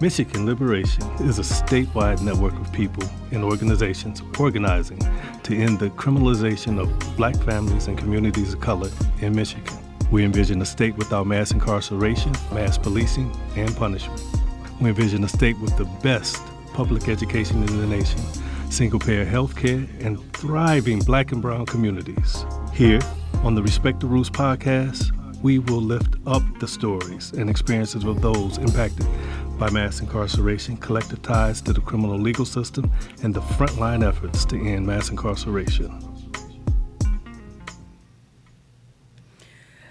Michigan Liberation is a statewide network of people and organizations organizing to end the criminalization of black families and communities of color in Michigan. We envision a state without mass incarceration, mass policing, and punishment. We envision a state with the best public education in the nation, single payer health care, and thriving black and brown communities. Here on the Respect the Roots podcast, we will lift up the stories and experiences of those impacted by mass incarceration, collective ties to the criminal legal system, and the frontline efforts to end mass incarceration.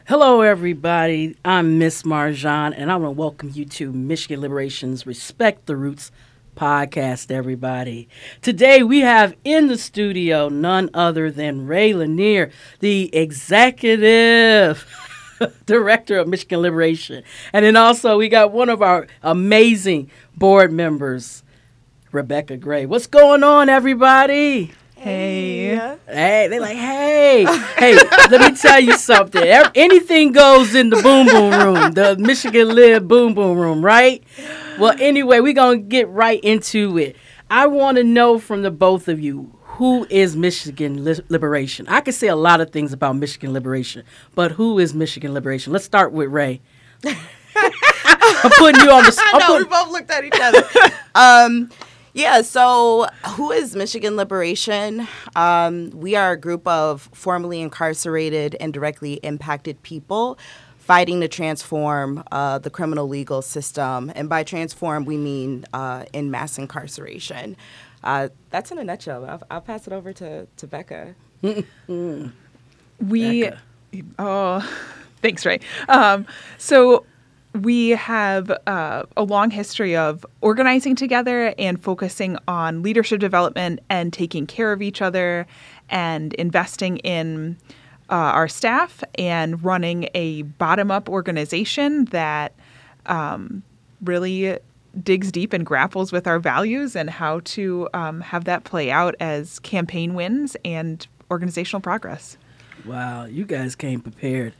Hello, everybody. I'm Miss Marjon, and I want to welcome you to Michigan Liberation's Respect the Roots podcast, everybody. Today we have in the studio none other than Rai Lanier, the executive director of Michigan Liberation. And then also we got one of our amazing board members, Rebecca Gray. What's going on, everybody? Hey. Hey, they like, hey, hey, let me tell you something. Anything goes in the boom boom room, the Michigan Lib boom boom room, right? Well, anyway, we're going to get right into it. I want to know from the both of you who is Michigan Li- Liberation? I could say a lot of things about Michigan Liberation, but who is Michigan Liberation? Let's start with Rai. I'm putting you on the. I know we both looked at each other. um, yeah. So, who is Michigan Liberation? Um, we are a group of formerly incarcerated and directly impacted people fighting to transform uh, the criminal legal system, and by transform we mean uh, in mass incarceration. Uh, that's in a nutshell. I'll, I'll pass it over to to Becca. We, Becca. oh, thanks, Rai. Um, so we have uh, a long history of organizing together and focusing on leadership development and taking care of each other and investing in uh, our staff and running a bottom up organization that um, really digs deep and grapples with our values and how to um, have that play out as campaign wins and organizational progress. Wow, you guys came prepared.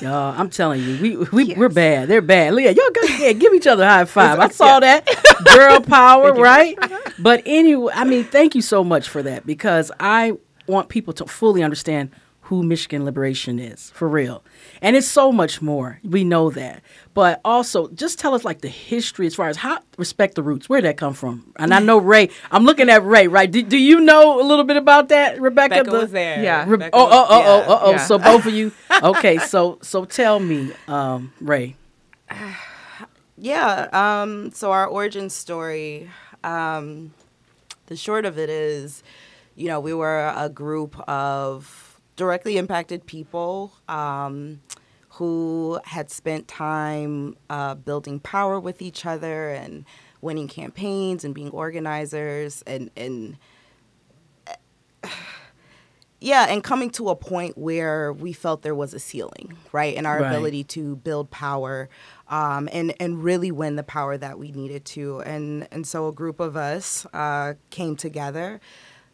Y'all, I'm telling you, we, we we're bad. They're bad. Leah, y'all guys yeah, give each other a high five. I saw that. Girl power, right? But anyway, I mean, thank you so much for that because I want people to fully understand who Michigan Liberation is for real. And it's so much more. We know that. But also, just tell us like the history as far as how respect the roots. Where did that come from? And I know Rai. I'm looking at Rai, right? Do, do you know a little bit about that, Rebecca? Becca The- was there. Yeah. Re- Becca oh, was- oh, oh, oh, oh, oh. Yeah. So both of you. Okay, so so tell me, um, Rai. Yeah. Um, so our origin story, um, the short of it is, you know, we were a group of directly impacted people um, who had spent time uh, building power with each other and winning campaigns and being organizers and and yeah, and coming to a point where we felt there was a ceiling, right, in our Right. ability to build power, um, and and really win the power that we needed to, and and so a group of us uh, came together.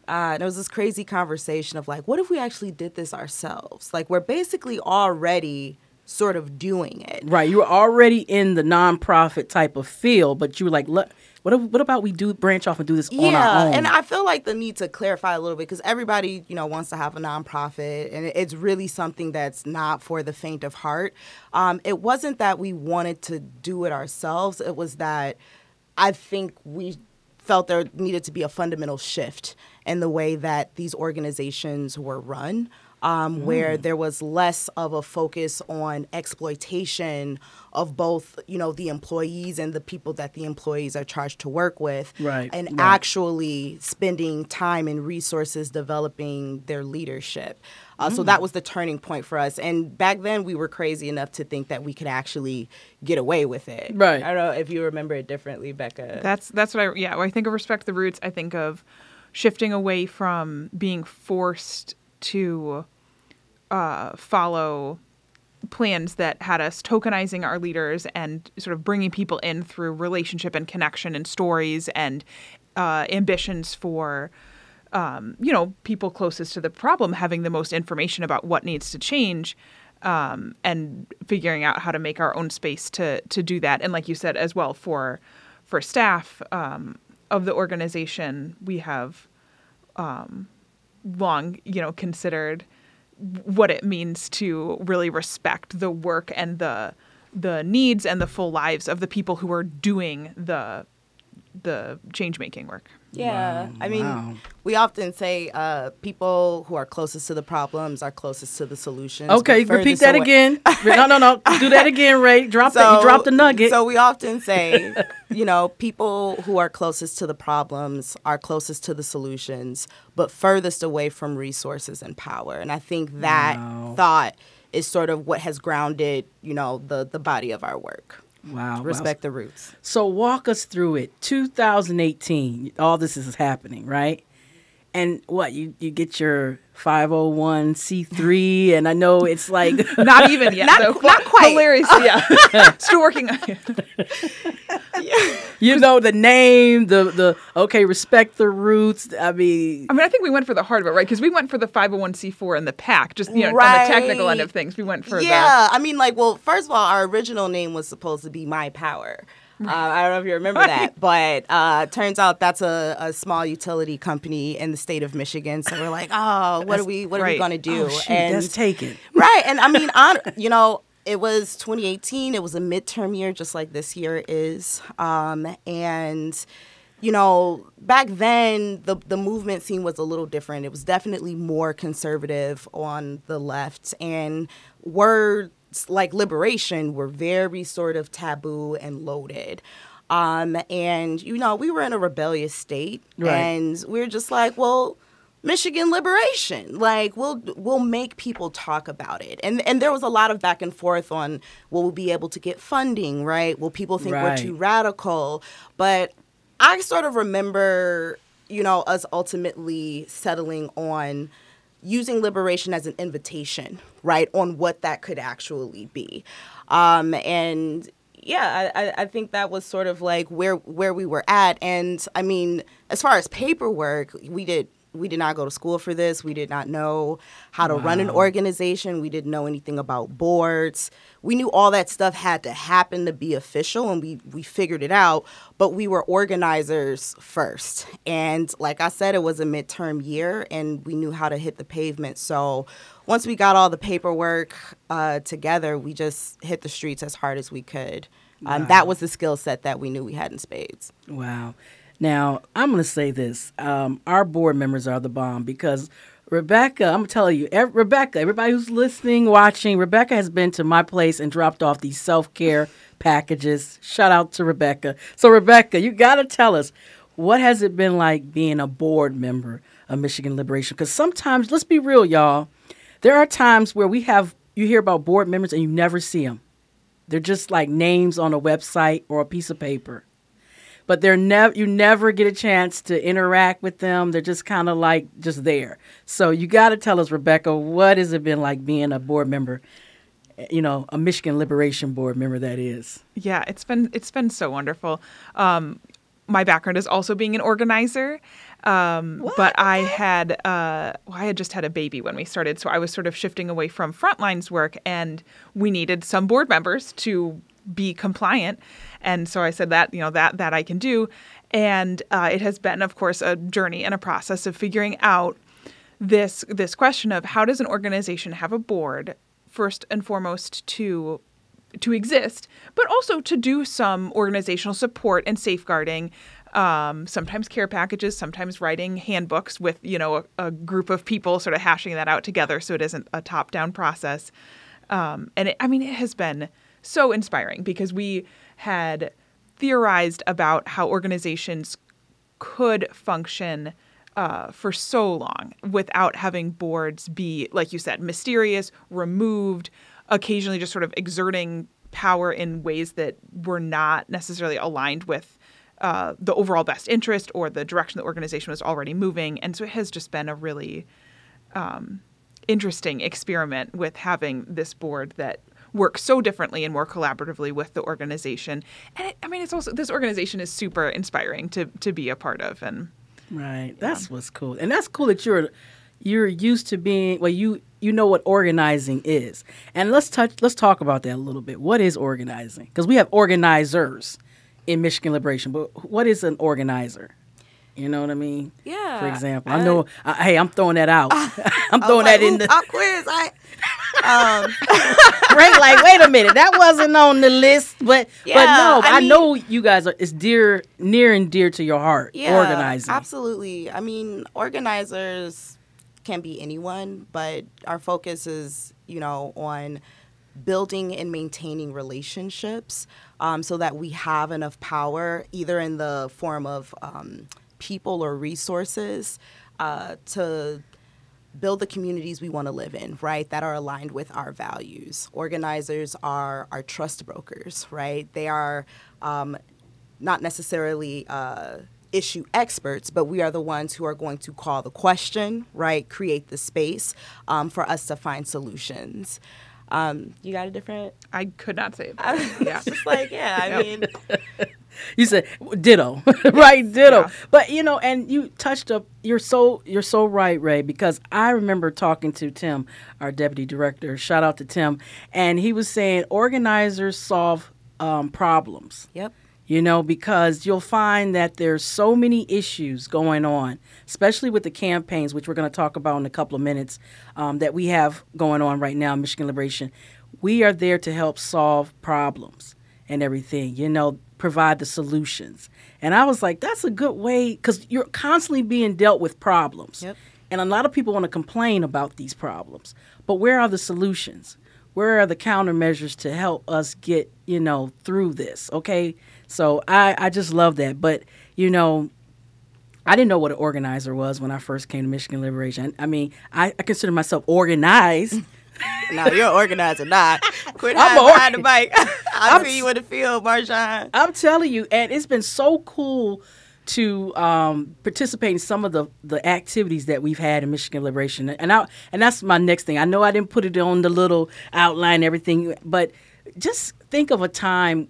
Uh, and it was this crazy conversation of like, what if we actually did this ourselves? Like, we're basically already sort of doing it. Right, you were already in the nonprofit type of field, but you were like, "Look, what what about we do branch off and do this on our yeah, own? and I feel like the need to clarify a little bit because everybody, you know, wants to have a nonprofit, and it's really something that's not for the faint of heart. Um, it wasn't that we wanted to do it ourselves; it was that I think we felt there needed to be a fundamental shift in the way that these organizations were run. Um, Where there was less of a focus on exploitation of both, you know, the employees and the people that the employees are charged to work with, Right, and right. actually spending time and resources developing their leadership. Uh, So that was the turning point for us. And back then, we were crazy enough to think that we could actually get away with it. Right. I don't know if you remember it differently, Becca. That's that's what I yeah. When I think of respect the roots, I think of shifting away from being forced to uh, follow plans that had us tokenizing our leaders and sort of bringing people in through relationship and connection and stories and uh, ambitions for um, you know people closest to the problem having the most information about what needs to change um, and figuring out how to make our own space to to do that. And like you said as well for for staff um, of the organization, we have um, long, you know, considered what it means to really respect the work and the the needs and the full lives of the people who are doing the the change making work. Yeah, Wow, I mean, wow. we often say uh, people who are closest to the problems are closest to the solutions. Okay, repeat that away- again. No, no, no. Do that again, Rai. Drop that. You dropped the nugget. So we often say, you know, people who are closest to the problems are closest to the solutions, but furthest away from resources and power. And I think that Wow. thought is sort of what has grounded, you know, the the body of our work. wow. wow. Respect the roots. So walk us through it. 2018, all this is happening, right? And what you you get your 501c3 and I know it's like Not even yet. Not- though. not quite. Hilarious. Yeah. Still working on it. you know the name, the the okay, respect the roots. I mean, I mean, I think we went for the heart of it, right? Because we went for the 501c4 and the PAC just you know, on the technical end of things. We went for yeah, I mean, like, well, first of all, our original name was supposed to be My Power. Uh, I don't know if you remember that, but uh, turns out that's a, a small utility company in the state of Michigan. So we're like, oh, what are we, what are we gonna do? oh, shoot, that's taken. right, and I mean, on, you know, it was 2018. It was a midterm year, just like this year is, um, and you know, back then the the movement scene was a little different. It was definitely more conservative on the left, and words like liberation were very sort of taboo and loaded. Um, and you know, we were in a rebellious state, Right. and we were just like, well. Michigan liberation. Like we'll we'll make people talk about it. And and there was a lot of back and forth on will we be able to get funding, right? Will people think Right. we're too radical? But I sort of remember, you know, us ultimately settling on using liberation as an invitation, right, on what that could actually be. Um, and yeah, I, I- think that was sort of like where where we were at. And I mean, as far as paperwork, we did we did not go to school for this. We did not know how to run an organization. We didn't know anything about boards. We knew all that stuff had to happen to be official, and we we figured it out. But we were organizers first, and like I said, it was a midterm year, and we knew how to hit the pavement. So once we got all the paperwork uh, together, we just hit the streets as hard as we could. Um, That was the skill set that we knew we had in spades. Wow. Now, I'm going to say this. Um, our board members are the bomb because Rebecca, I'm going to tell you, Rebecca, everybody who's listening, watching, Rebecca has been to my place and dropped off these self care packages. Shout out to Rebecca. So, Rebecca, you got to tell us what has it been like being a board member of Michigan Liberation? Because sometimes, let's be real, y'all, there are times where we have, you hear about board members and you never see them. They're just like names on a website or a piece of paper but they're never you never get a chance to interact with them. They're just kind of like just there. So you got to tell us, Rebecca, what has it been like being a board member? eh, You know, a Michigan Liberation Board member. That is. Yeah, it's been it's been so wonderful. Um, my background is also being an organizer, um, but I had uh, well, I had just had a baby when we started, so I was sort of shifting away from frontlines work, and we needed some board members to be compliant, and so I said that you know that that I can do, and uh, it has been, of course, a journey and a process of figuring out this this question of how does an organization have a board first and foremost to to exist, but also to do some organizational support and safeguarding. Um, sometimes care packages, sometimes writing handbooks with you know a, a group of people sort of hashing that out together, so it isn't a top-down process. Um, and it, I mean, it has been so inspiring because we had theorized about how organizations could function uh, for so long without having boards be, like you said, mysterious, removed, occasionally just sort of exerting power in ways that were not necessarily aligned with uh, the overall best interest or the direction the organization was already moving. And so it has just been a really um, interesting experiment with having this board that works so differently and more collaboratively with the organization. And it, I mean, it's also this organization is super inspiring to to be a part of. And Right. That's what's cool, and that's cool that you're you're used to being well. You you know what organizing is, and let's touch let's talk about that a little bit. What is organizing? Because we have organizers in Michigan Liberation, but what is an organizer? You know what I mean? Yeah. For example, I know. Uh, hey, I'm throwing that out. I'm throwing like, that in "Ooh, the quiz. I, um, right. Like, wait a minute, that wasn't on the list. But but no, I, I mean- know you guys are. It's dear, near and dear to your heart. yeah, organizing. Absolutely. I mean, organizers can be anyone, but our focus is, you know, on building and maintaining relationships um, so that we have enough power, either in the form of um, people or resources, uh, to build the communities we want to live in, right? That are aligned with our values. Organizers are our trust brokers, right? They are um, not necessarily uh, issue experts, but we are the ones who are going to call the question, right? Create the space um, for us to find solutions. Um, you got a different? I could not say it. I better. was Yeah. just like, yeah, I mean, You said ditto, right? Ditto. Yeah. But you know, and you touched up. You're so you're so right, Rai. Because I remember talking to Tim, our deputy director. Shout out to Tim, and he was saying organizers solve um, problems. yep. You know, because you'll find that there's so many issues going on, especially with the campaigns, which we're going to talk about in a couple of minutes, um, that we have going on right now Michigan Liberation. We are there to help solve problems and everything, you know, provide the solutions. And I was like, that's a good way, because you're constantly being dealt with problems. Yep. And a lot of people want to complain about these problems. But where are the solutions? Where are the countermeasures to help us get, you know, through this? Okay. So I, I just love that. But, you know, I didn't know what an organizer was when I first came to Michigan Liberation. I mean, I, I consider myself organized. No, you're an organizer, not. Quit I'm behind the mic. I'll I'm see you in the field, Marjon. I'm telling you, and it's been so cool to um, participate in some of the, the activities that we've had in Michigan Liberation, and I and that's my next thing. I know I didn't put it on the little outline, everything, but just think of a time,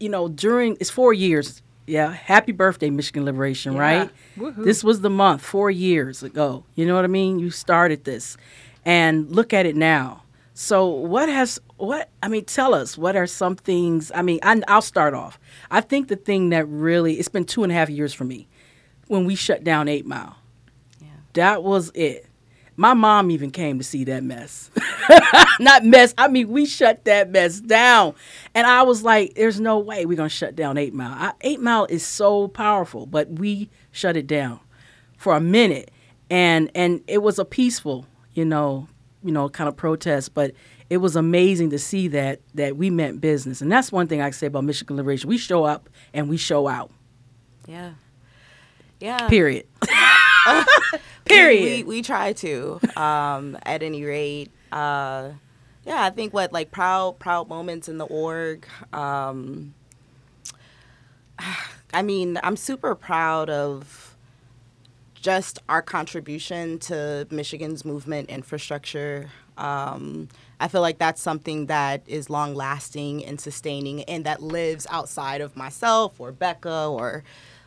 you know, during it's four years. Yeah, happy birthday, Michigan Liberation, Yeah. right? Woohoo. This was the month four years ago. You know what I mean? You started this, and look at it now. So what has what I mean? Tell us what are some things? I mean, I, I'll start off. I think the thing that really it's been two and a half years for me when we shut down Eight Mile. Yeah. That was it. My mom even came to see that mess. Not mess. I mean, we shut that mess down, and I was like, "There's no way we're gonna shut down Eight Mile. I, Eight Mile is so powerful, but we shut it down for a minute, and and it was a peaceful, you know, you know, kind of protest, but it was amazing to see that that we meant business, and that's one thing I say about Michigan Liberation. We show up and we show out. Yeah. Yeah. Period. We, Period. we, we try to, um, at any rate. Uh, yeah, I think what like proud proud moments in the org. Um, I mean, I'm super proud of just our contribution to Michigan's movement infrastructure. Um, I feel like that's something that is long lasting and sustaining and that lives outside of myself or Becca or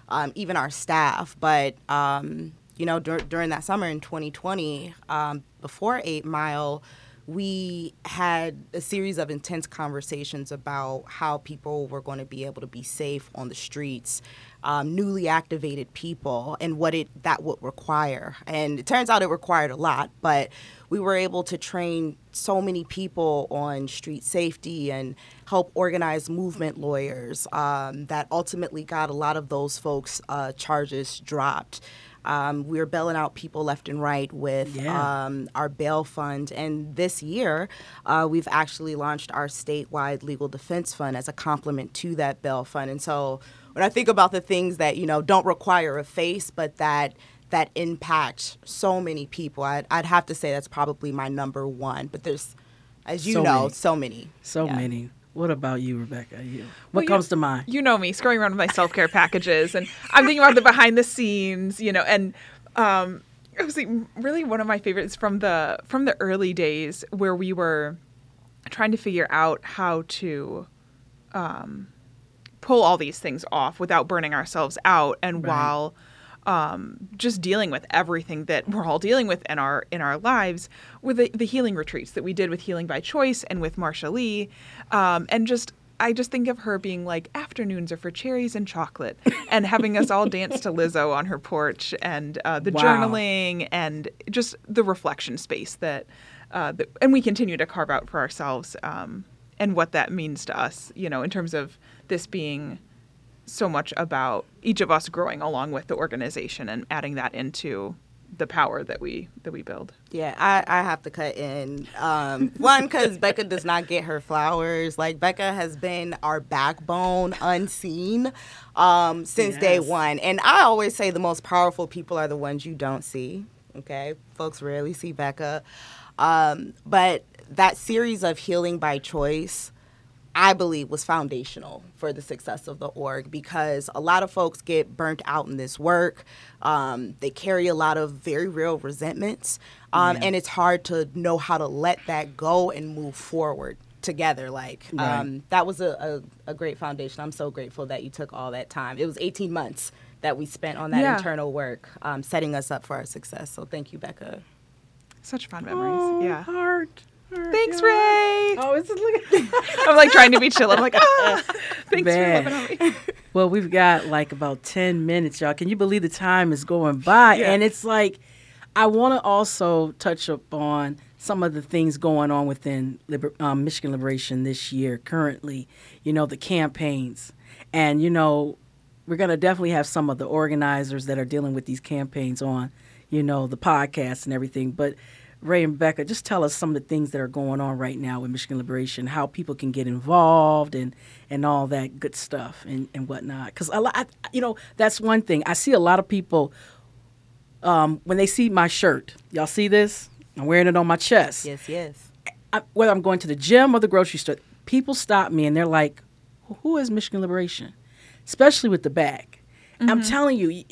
um, even our staff. But, um, you know, dur- during that summer in 2020, um, before Eight Mile, we had a series of intense conversations about how people were going to be able to be safe on the streets, um, newly activated people, and what it that would require. And it turns out it required a lot, but we were able to train so many people on street safety and help organize movement lawyers um, that ultimately got a lot of those folks' uh, charges dropped. Um, we were bailing out people left and right with Yeah. um, our bail fund. And this year, uh, we've actually launched our statewide legal defense fund as a complement to that bail fund. And so when I think about the things that, you know, don't require a face, but that that impact so many people, I'd, I'd have to say that's probably my number one. But there's, as you So know, many. so many. So Yeah. many. What about you, Rebecca? You. Well, What you- comes to mind? You know me, scrolling around with my self care packages, and I'm thinking about the behind the scenes, you know, and um, it was like really one of my favorites from the from the early days where we were trying to figure out how to um, pull all these things off without burning ourselves out, and Right. while um, just dealing with everything that we're all dealing with in our in our lives, with the, the healing retreats that we did with Healing by Choice and with Marsha Lee, um, and just I just think of her being like afternoons are for cherries and chocolate, and having us all dance to Lizzo on her porch, and uh, the Wow. journaling, and just the reflection space that, uh, that, and we continue to carve out for ourselves, um, and what that means to us. You know, in terms of this being so much about each of us growing along with the organization and adding that into the power that we that we build. Yeah, I, I have to cut in. Um, one, because Becca does not get her flowers. Like, Becca has been our backbone unseen um, since day one. And I always say the most powerful people are the ones you don't see. Okay? Folks rarely see Becca. Um, but that series of healing by choice, I believe was foundational for the success of the org because a lot of folks get burnt out in this work. Um, they carry a lot of very real resentments, um, Yeah. and it's hard to know how to let that go and move forward together. Like Right. um, that was a, a, a great foundation. I'm so grateful that you took all that time. It was 18 months that we spent on that Yeah. internal work, um, setting us up for our success. So thank you, Becca. Such fun memories. Oh, yeah. Heart. Heart, Thanks, yeah. Rai. Oh, it's look. I'm like trying to be chill. I'm like, ah, thanks Bad. for loving on me. Well, we've got like about 10 minutes, y'all. Can you believe the time is going by? Yeah. And it's like, I want to also touch upon some of the things going on within Liber- um, Michigan Liberation this year, currently, you know, the campaigns. And, you know, we're going to definitely have some of the organizers that are dealing with these campaigns on, you know, the podcast and everything. But Rai and Becca, just tell us some of the things that are going on right now with Michigan Liberation, how people can get involved and, and all that good stuff and, and whatnot. Because a lot, you know, that's one thing. I see a lot of people um, when they see my shirt. Y'all see this? I'm wearing it on my chest. Yes, yes. I, whether I'm going to the gym or the grocery store, people stop me and they're like, "Who is Michigan Liberation?" Especially with the bag. I'm telling you, it,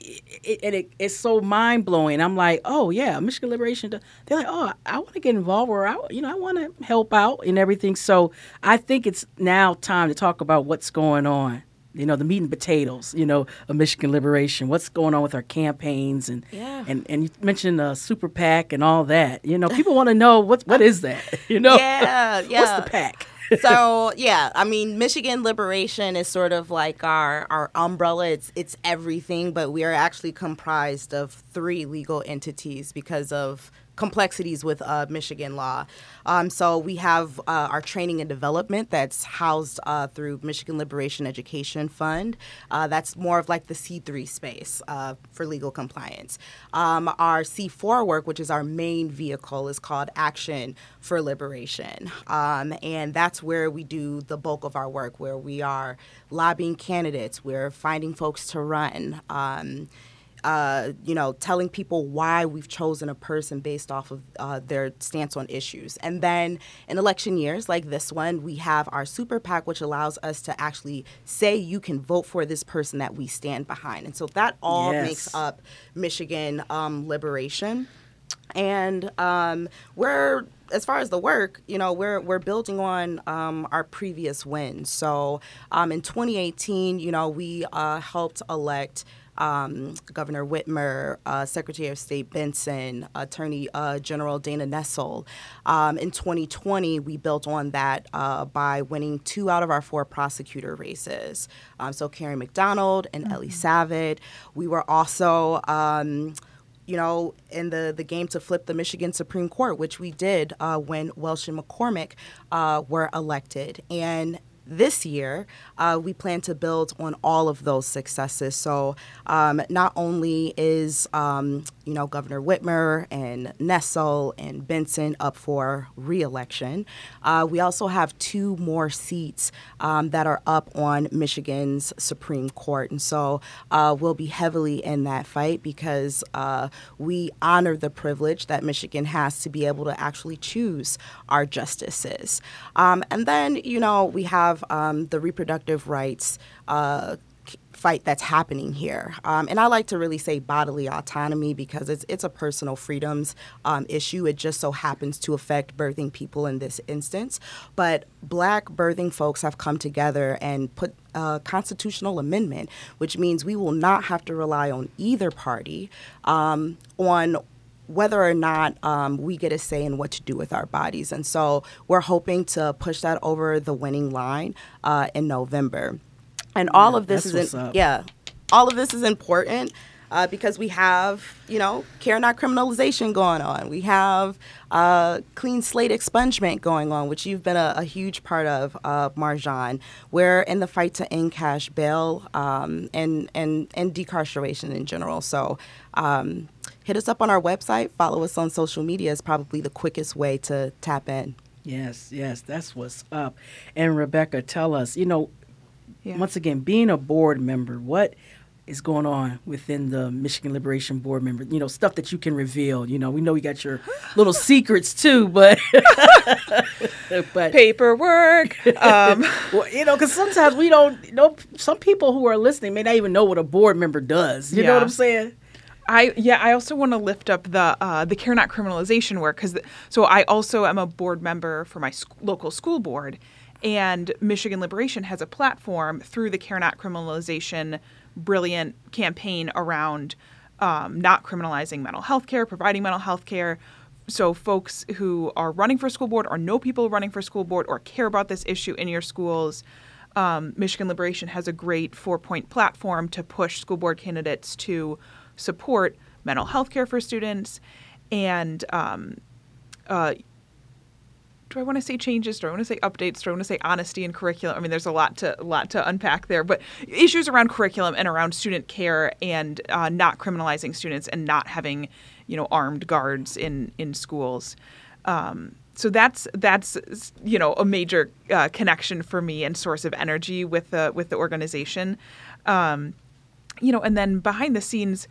it, it, it's so mind blowing. I'm like, "Oh yeah, Michigan Liberation." They're like, "Oh, I want to get involved, or I, you know, I want to help out and everything." So I think it's now time to talk about what's going on. You know, the meat and potatoes. You know, of Michigan Liberation. What's going on with our campaigns and Yeah. and and you mentioned uh, super PAC and all that. You know, people want to know what what is that. You know, Yeah, yeah. what's the PAC? so yeah, I mean, Michigan Liberation is sort of like our our umbrella. It's it's everything, but we are actually comprised of three legal entities because of complexities with uh, Michigan law. Um, so we have uh, our training and development that's housed uh, through Michigan Liberation Education Fund. Uh, that's more of like the C3 space uh, for legal compliance. Um, our C4 work, which is our main vehicle, is called Action for Liberation. Um, and that's where we do the bulk of our work, where we are lobbying candidates, we're finding folks to run. Uh, you know, telling people why we've chosen a person based off of uh, their stance on issues. And then in election years like this one, we have our super PAC, which allows us to actually say you can vote for this person that we stand behind. And so that all Yes. makes up Michigan um, liberation. And um, we're as far as the work, you know, we're we're building on um, our previous wins. So um, in 2018, you know, we uh, helped elect um, Governor Whitmer, uh, Secretary of State Benson, Attorney uh, General Dana Nessel. Um, in 2020, we built on that uh, by winning two out of our four prosecutor races. Um, so Karen McDonald and Eli Savit. We were also um, you know, in the, the game to flip the Michigan Supreme Court, which we did uh, when Welch and McCormick uh, were elected. And this year, uh, we plan to build on all of those successes. So, um, not only is um, you know Governor Whitmer and Nessel and Benson up for reelection, uh, we also have two more seats um, that are up on Michigan's Supreme Court, and so uh, we'll be heavily in that fight because uh, we honor the privilege that Michigan has to be able to actually choose our justices. Um, and then, you know, we have um, the reproductive rights. Uh, fight that's happening here. Um, and I like to really say bodily autonomy because it's it's a personal freedoms um, issue. It just so happens to affect birthing people in this instance. But black birthing folks have come together and put a constitutional amendment, which means we will not have to rely on either party um, on whether or not um, we get a say in what to do with our bodies. And so we're hoping to push that over the winning line uh, in November. And all Yeah, of this is in, yeah, all of this is important uh, because we have you know care not criminalization going on. We have uh, clean slate expungement going on, which you've been a, a huge part of, uh, Marjon. We're in the fight to end cash bail um, and and and decarceration in general. So. Um, Hit us up on our website. Follow us on social media is probably the quickest way to tap in. Yes, yes, that's what's up. And Rebecca, tell us, you know, Yeah. once again, being a board member, what is going on within the Michigan Liberation Board member? You know, stuff that you can reveal. You know, we know you got your little secrets too, but but Paperwork. Um, well, you know, because sometimes we don't you know. Some people who are listening may not even know what a board member does. You know what I'm saying? I yeah, I also want to lift up the uh, the care not criminalization work because so I also am a board member for my sc- local school board, and Michigan Liberation has a platform through the care not criminalization brilliant campaign around um, not criminalizing mental health care, providing mental health care. So folks who are running for school board or know people running for school board or care about this issue in your schools. Um, Michigan Liberation has a great four point platform to push school board candidates to support mental health care for students and um, uh, do I want to say changes? Do I want to say updates? Do I want to say honesty in curriculum? I mean, there's a lot to lot to unpack there, but issues around curriculum and around student care and uh, not criminalizing students and not having, you know, armed guards in in schools. Um, so that's that's you know a major uh, connection for me and source of energy with the with the organization. Um, you know, and then behind the scenes,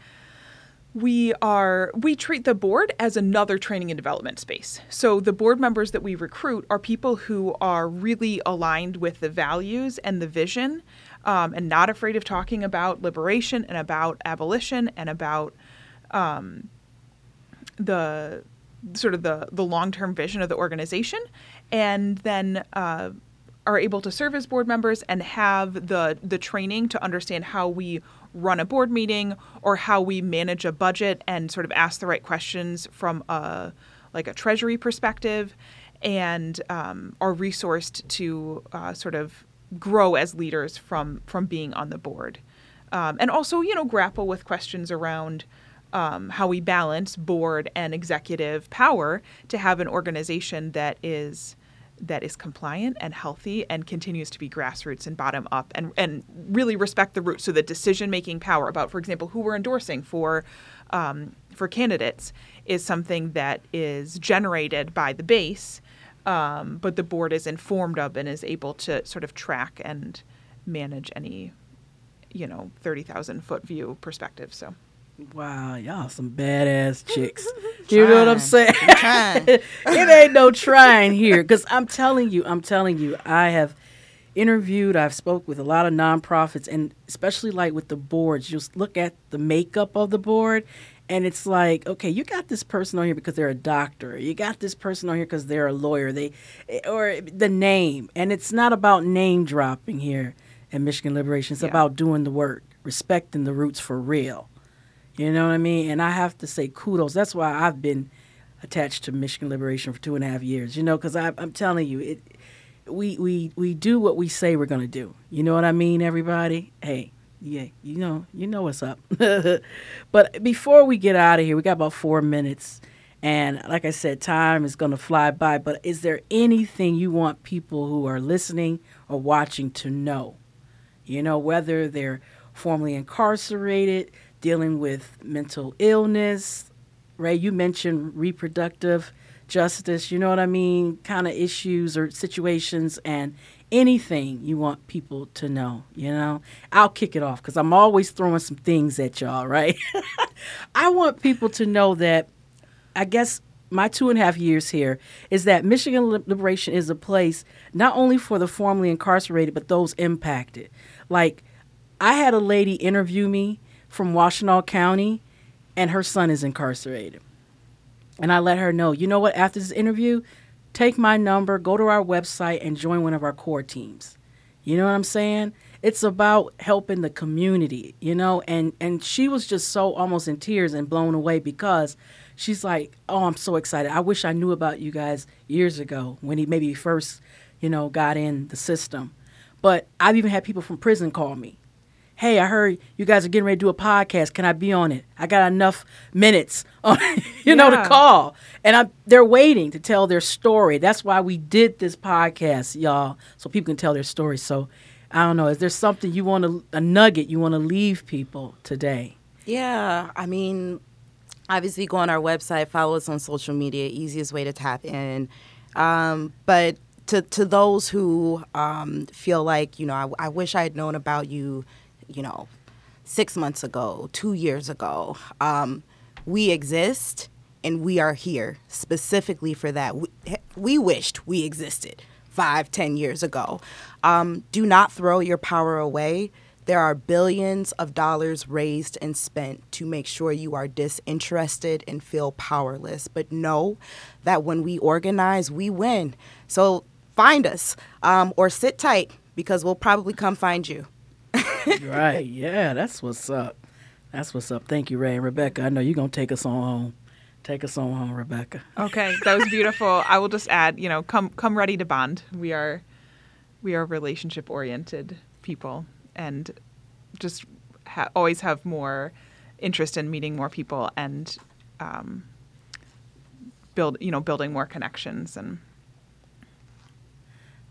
we are we treat the board as another training and development space. So the board members that we recruit are people who are really aligned with the values and the vision, um, and not afraid of talking about liberation and about abolition and about um, the sort of the the long term vision of the organization, and then. Uh, are able to serve as board members and have the the training to understand how we run a board meeting or how we manage a budget and sort of ask the right questions from a like a treasury perspective and um, are resourced to uh, sort of grow as leaders from from being on the board. Um, and also you know grapple with questions around um, how we balance board and executive power to have an organization that is that is compliant and healthy and continues to be grassroots and bottom up and, and really respect the roots. So the decision making power about for example who we're endorsing for um, for candidates is something that is generated by the base um, but the board is informed of and is able to sort of track and manage any you know 30,000 foot view perspective so Wow, y'all some badass chicks. you know what I'm saying? It ain't no trying here because i'm telling you i'm telling you i have interviewed i've spoke with a lot of nonprofits and especially like with the boards. You look at the makeup of the board and it's like okay you got this person on here because they're a doctor. You got this person on here because they're a lawyer. They eh, or the name. And it's not about name dropping here at michigan liberation. It's Yeah. about doing the work respecting the roots for real you know what I mean? And I have to say kudos. That's why I've been attached to Michigan Liberation for two and a half years. You know, because I'm telling you, it we we we do what we say we're gonna do. You know what I mean, everybody? Hey, yeah, you know, you know what's up. but before we get out of here, we got about four minutes. And like I said, time is going to fly by. But is there anything you want people who are listening or watching to know? You know, whether they're formerly incarcerated, dealing with mental illness. Rai, you mentioned reproductive justice, you know what I mean? Kind of issues or situations and anything you want people to know, you know? I'll kick it off because I'm always throwing some things at y'all, right? I want people to know that I guess my two and a half years here is that Michigan Liberation is a place not only for the formerly incarcerated, but those impacted. Like, I had a lady interview me from Washtenaw County, and her son is incarcerated. And I let her know, you know what, after this interview, take my number, go to our website, and join one of our core teams. You know what I'm saying? It's about helping the community, you know, and and she was just so almost in tears and blown away because She's like, "Oh, I'm so excited. I wish I knew about you guys years ago when he maybe first, you know, got in the system." But I've even had people from prison call me. Hey, I heard you guys are getting ready to do a podcast. Can I be on it? I got enough minutes, on, you yeah. know, to call, and I, they're waiting to tell their story. That's why we did this podcast, y'all, so people can tell their story. So, I don't know. Is there something you want to, a nugget you want to leave people today? Yeah, I mean, obviously go on our website, follow us on social media, easiest way to tap in. Um, but to, to those who um, feel like, you know, I, I, wish I had known about you, you know, six months ago, two years ago, um, we exist and we are here specifically for that. We, we wished we existed five, ten years ago. Um, do not throw your power away. There are billions of dollars raised and spent to make sure you are disinterested and feel powerless. But know that when we organize, we win. So find us um, or sit tight because we'll probably come find you. right. Yeah, that's what's up. That's what's up. Thank you, Rai and Rebecca. I know you're going to take us on home. Take us on home, Rebecca. Okay, that was beautiful. I will just add, you know, come come ready to bond. We are we are relationship oriented people and just ha- always have more interest in meeting more people and um, build you know building more connections and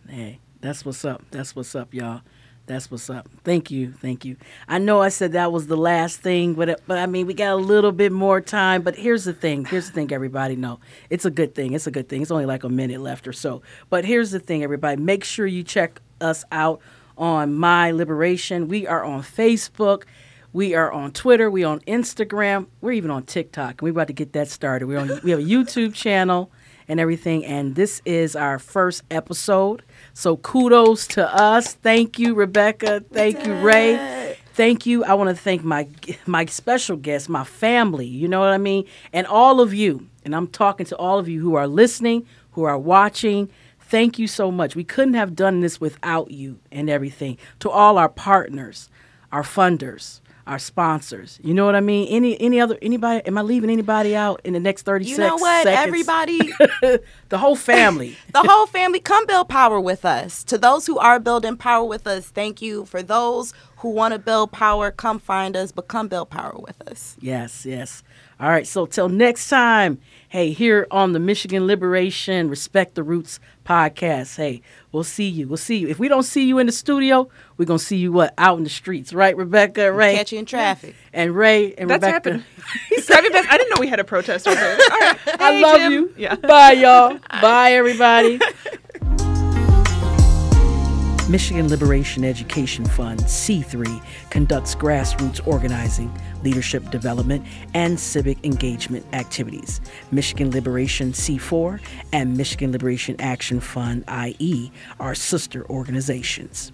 hey that's what's up that's what's up y'all that's what's up thank you thank you i know i said that was the last thing but but i mean we got a little bit more time but here's the thing here's the thing everybody know it's a good thing it's a good thing it's only like a minute left or so but here's the thing everybody make sure you check us out on My Liberation. We are on Facebook. We are on Twitter. We on Instagram. We're even on TikTok. And we're about to get that started. We're on. We have a YouTube channel and everything. And this is our first episode. So kudos to us. Thank you, Rebecca. Thank you, Rai. Thank you. I want to thank my my special guests, my family. You know what I mean, and all of you. And I'm talking to all of you who are listening, who are watching Thank you so much. We couldn't have done this without you and everything. To all our partners, our funders, our sponsors. You know what I mean? Any any other anybody am I leaving anybody out in the next 30 you? You know what? Seconds? Everybody the whole family. the whole family come build power with us. To those who are building power with us, thank you. For those who want to build power, come find us, but come build power with us. Yes, yes. All right, so till next time, hey, here on the Michigan Liberation Respect the Roots podcast. Hey, we'll see you. We'll see you. If we don't see you in the studio, we're gonna see you what out in the streets, right, Rebecca? Rai, catch you in traffic, and Rai and That's Rebecca. Happened. He's driving past. I didn't know we had a protest over there. All right. Hey, I love Jim. you. Yeah. Bye, y'all. Bye, everybody. Michigan Liberation Education Fund, C3, conducts grassroots organizing, leadership development, and civic engagement activities. Michigan Liberation C4 and Michigan Liberation Action Fund, IE, are sister organizations.